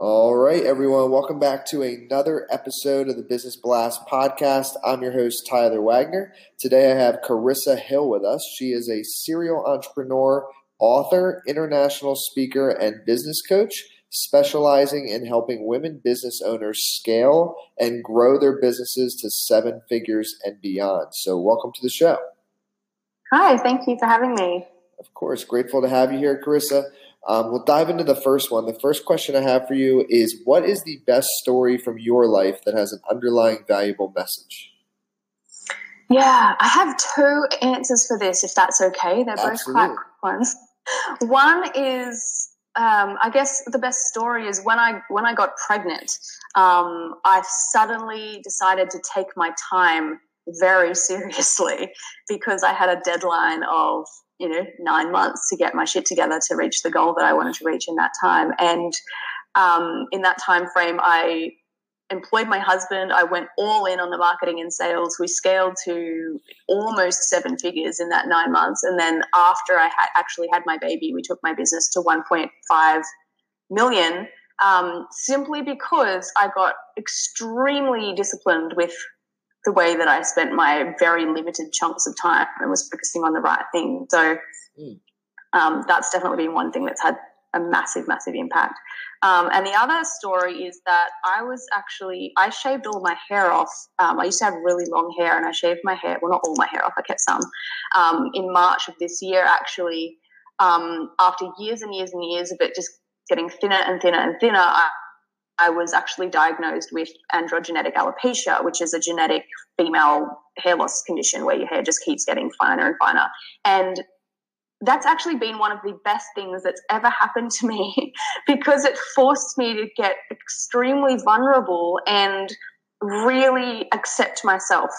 All right, everyone, welcome back to another episode of the Business Blast podcast. I'm your host, Tyler Wagner. Today I have Carissa Hill with us. She is a serial entrepreneur, author, international speaker, and business coach, specializing in helping women business owners scale and grow their businesses to seven figures and beyond. So, welcome to the show. Hi, thank you for having me. Of course, grateful to have you here, Carissa. Um, we'll dive into the first one. The first question I have for you is What is the best story from your life that has an underlying valuable message? Yeah, I have two answers for this, if that's okay. They're both Absolutely. quite quick ones. One is, um, I guess, the best story is when I when I got pregnant. Um, I suddenly decided to take my time very seriously because I had a deadline of you know nine months to get my shit together to reach the goal that I wanted to reach in that time. And um, in that time frame, I employed my husband. I went all in on the marketing and sales. We scaled to almost seven figures in that nine months. And then after I actually had my baby, we took my business to 1.5 million. Um, simply because I got extremely disciplined with the way that I spent my very limited chunks of time and was focusing on the right thing. So mm. um, that's definitely been one thing that's had a massive, massive impact. Um, and the other story is that I was actually, I shaved all my hair off. Um, I used to have really long hair and I shaved my hair, well, not all my hair off, I kept some, um, in March of this year, actually. Um, after years and years and years of it just getting thinner and thinner and thinner, I, I was actually diagnosed with androgenetic alopecia, which is a genetic female hair loss condition where your hair just keeps getting finer and finer. And that's actually been one of the best things that's ever happened to me because it forced me to get extremely vulnerable and really accept myself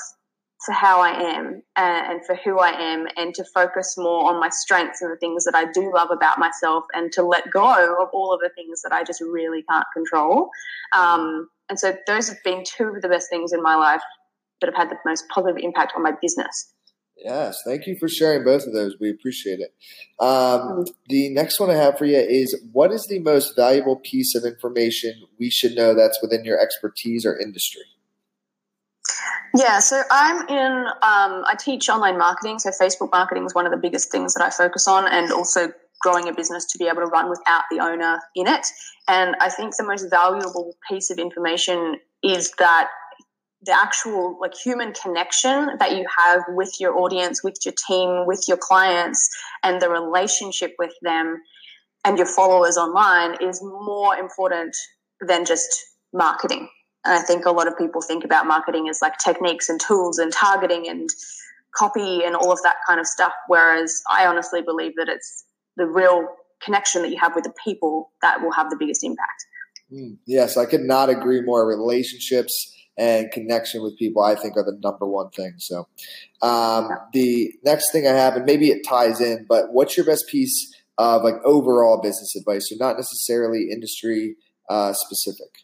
for how I am and for who I am, and to focus more on my strengths and the things that I do love about myself, and to let go of all of the things that I just really can't control. Um, and so, those have been two of the best things in my life that have had the most positive impact on my business. Yes, thank you for sharing both of those. We appreciate it. Um, mm-hmm. The next one I have for you is what is the most valuable piece of information we should know that's within your expertise or industry? Yeah, so I'm in, um, I teach online marketing. So Facebook marketing is one of the biggest things that I focus on, and also growing a business to be able to run without the owner in it. And I think the most valuable piece of information is that the actual like human connection that you have with your audience, with your team, with your clients, and the relationship with them and your followers online is more important than just marketing. And I think a lot of people think about marketing as like techniques and tools and targeting and copy and all of that kind of stuff. Whereas I honestly believe that it's the real connection that you have with the people that will have the biggest impact. Mm, yes, I could not agree more. Relationships and connection with people, I think, are the number one thing. So, um, the next thing I have, and maybe it ties in, but what's your best piece of like overall business advice? So, not necessarily industry uh, specific.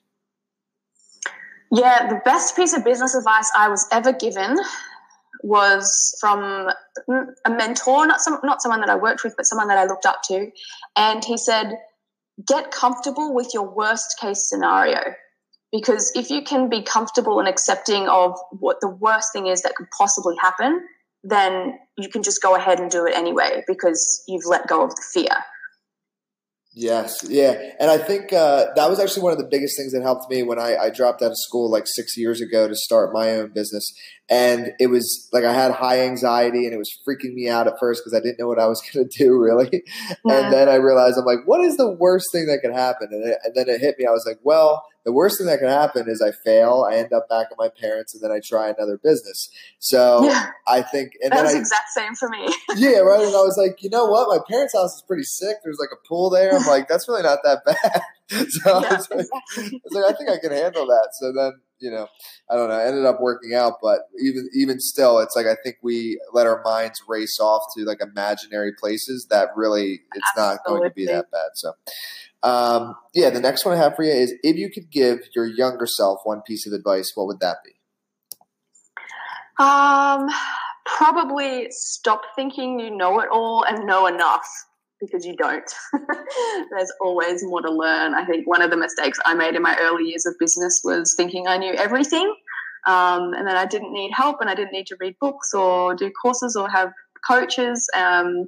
Yeah, the best piece of business advice I was ever given was from a mentor, not some, not someone that I worked with, but someone that I looked up to, and he said, "Get comfortable with your worst case scenario." Because if you can be comfortable and accepting of what the worst thing is that could possibly happen, then you can just go ahead and do it anyway because you've let go of the fear. Yes, yeah, and I think uh, that was actually one of the biggest things that helped me when I, I, dropped out of school like six years ago to start my own business. and it was like I had high anxiety and it was freaking me out at first because I didn't know what I was going to do really. Yeah. And then I realized I'm like, what is the worst thing that could happen? And, it, and then it hit me. I was like, well, the worst thing that can happen is I fail, I end up back at my parents, and then I try another business. So yeah. I think, and that was the exact same for me. yeah, right. And I was like, you know what? My parents' house is pretty sick. There's like a pool there. I'm like, that's really not that bad. so yeah, I, was like, exactly. I was like, I think I can handle that. So then you know, I don't know, I ended up working out. But even even still, it's like I think we let our minds race off to like imaginary places that really it's Absolutely. not going to be that bad. So, um, yeah, the next one I have for you is if you could give your younger self one piece of advice, what would that be? Um, probably stop thinking you know it all and know enough because you don't. There's always more to learn. I think one of the mistakes I made in my early years of business was thinking I knew everything um, and that I didn't need help and I didn't need to read books or do courses or have coaches. Um,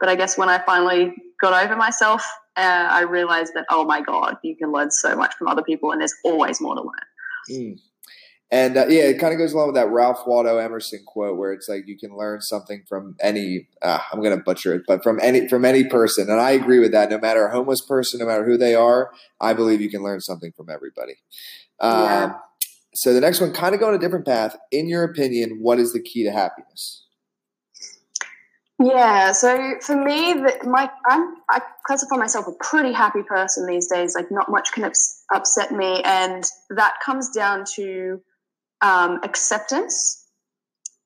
but I guess when I finally got over myself, uh, I realized that, oh my God, you can learn so much from other people and there's always more to learn. Mm. And uh, yeah, it kind of goes along with that Ralph Waldo Emerson quote, where it's like you can learn something from any. Uh, I'm going to butcher it, but from any from any person, and I agree with that. No matter a homeless person, no matter who they are, I believe you can learn something from everybody. Yeah. Um, so the next one, kind of going a different path. In your opinion, what is the key to happiness? Yeah, so for me, my I'm, I classify myself a pretty happy person these days. Like, not much can ups, upset me, and that comes down to um, acceptance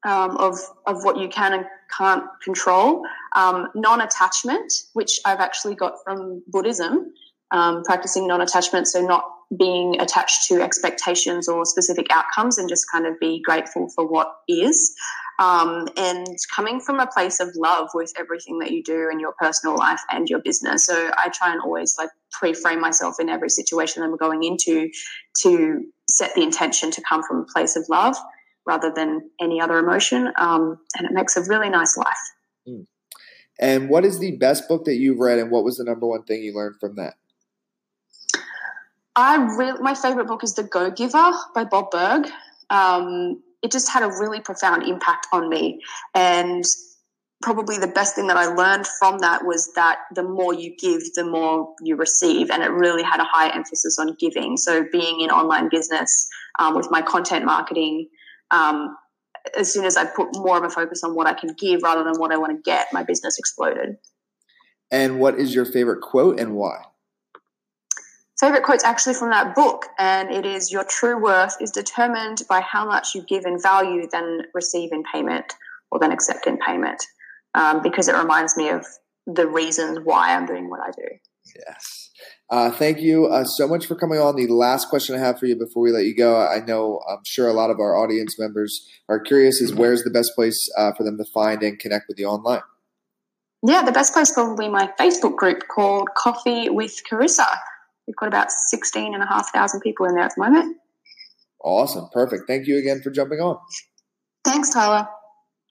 um, of of what you can and can't control, um, non-attachment, which I've actually got from Buddhism, um, practicing non-attachment, so not being attached to expectations or specific outcomes, and just kind of be grateful for what is. Um, and coming from a place of love with everything that you do in your personal life and your business. So I try and always like pre-frame myself in every situation that I'm going into to set the intention to come from a place of love rather than any other emotion. Um, and it makes a really nice life. Mm. And what is the best book that you've read, and what was the number one thing you learned from that? I really, my favorite book is The Go Giver by Bob Burg. Um, it just had a really profound impact on me. And probably the best thing that I learned from that was that the more you give, the more you receive. And it really had a high emphasis on giving. So being in online business um, with my content marketing, um, as soon as I put more of a focus on what I can give rather than what I want to get, my business exploded. And what is your favorite quote and why? Favorite quote's actually from that book, and it is Your true worth is determined by how much you give in value than receive in payment or then accept in payment, um, because it reminds me of the reasons why I'm doing what I do. Yes. Uh, thank you uh, so much for coming on. The last question I have for you before we let you go, I know I'm sure a lot of our audience members are curious is where's the best place uh, for them to find and connect with you online? Yeah, the best place probably my Facebook group called Coffee with Carissa. We've got about 16,500 people in there at the moment. Awesome. Perfect. Thank you again for jumping on. Thanks, Tyler.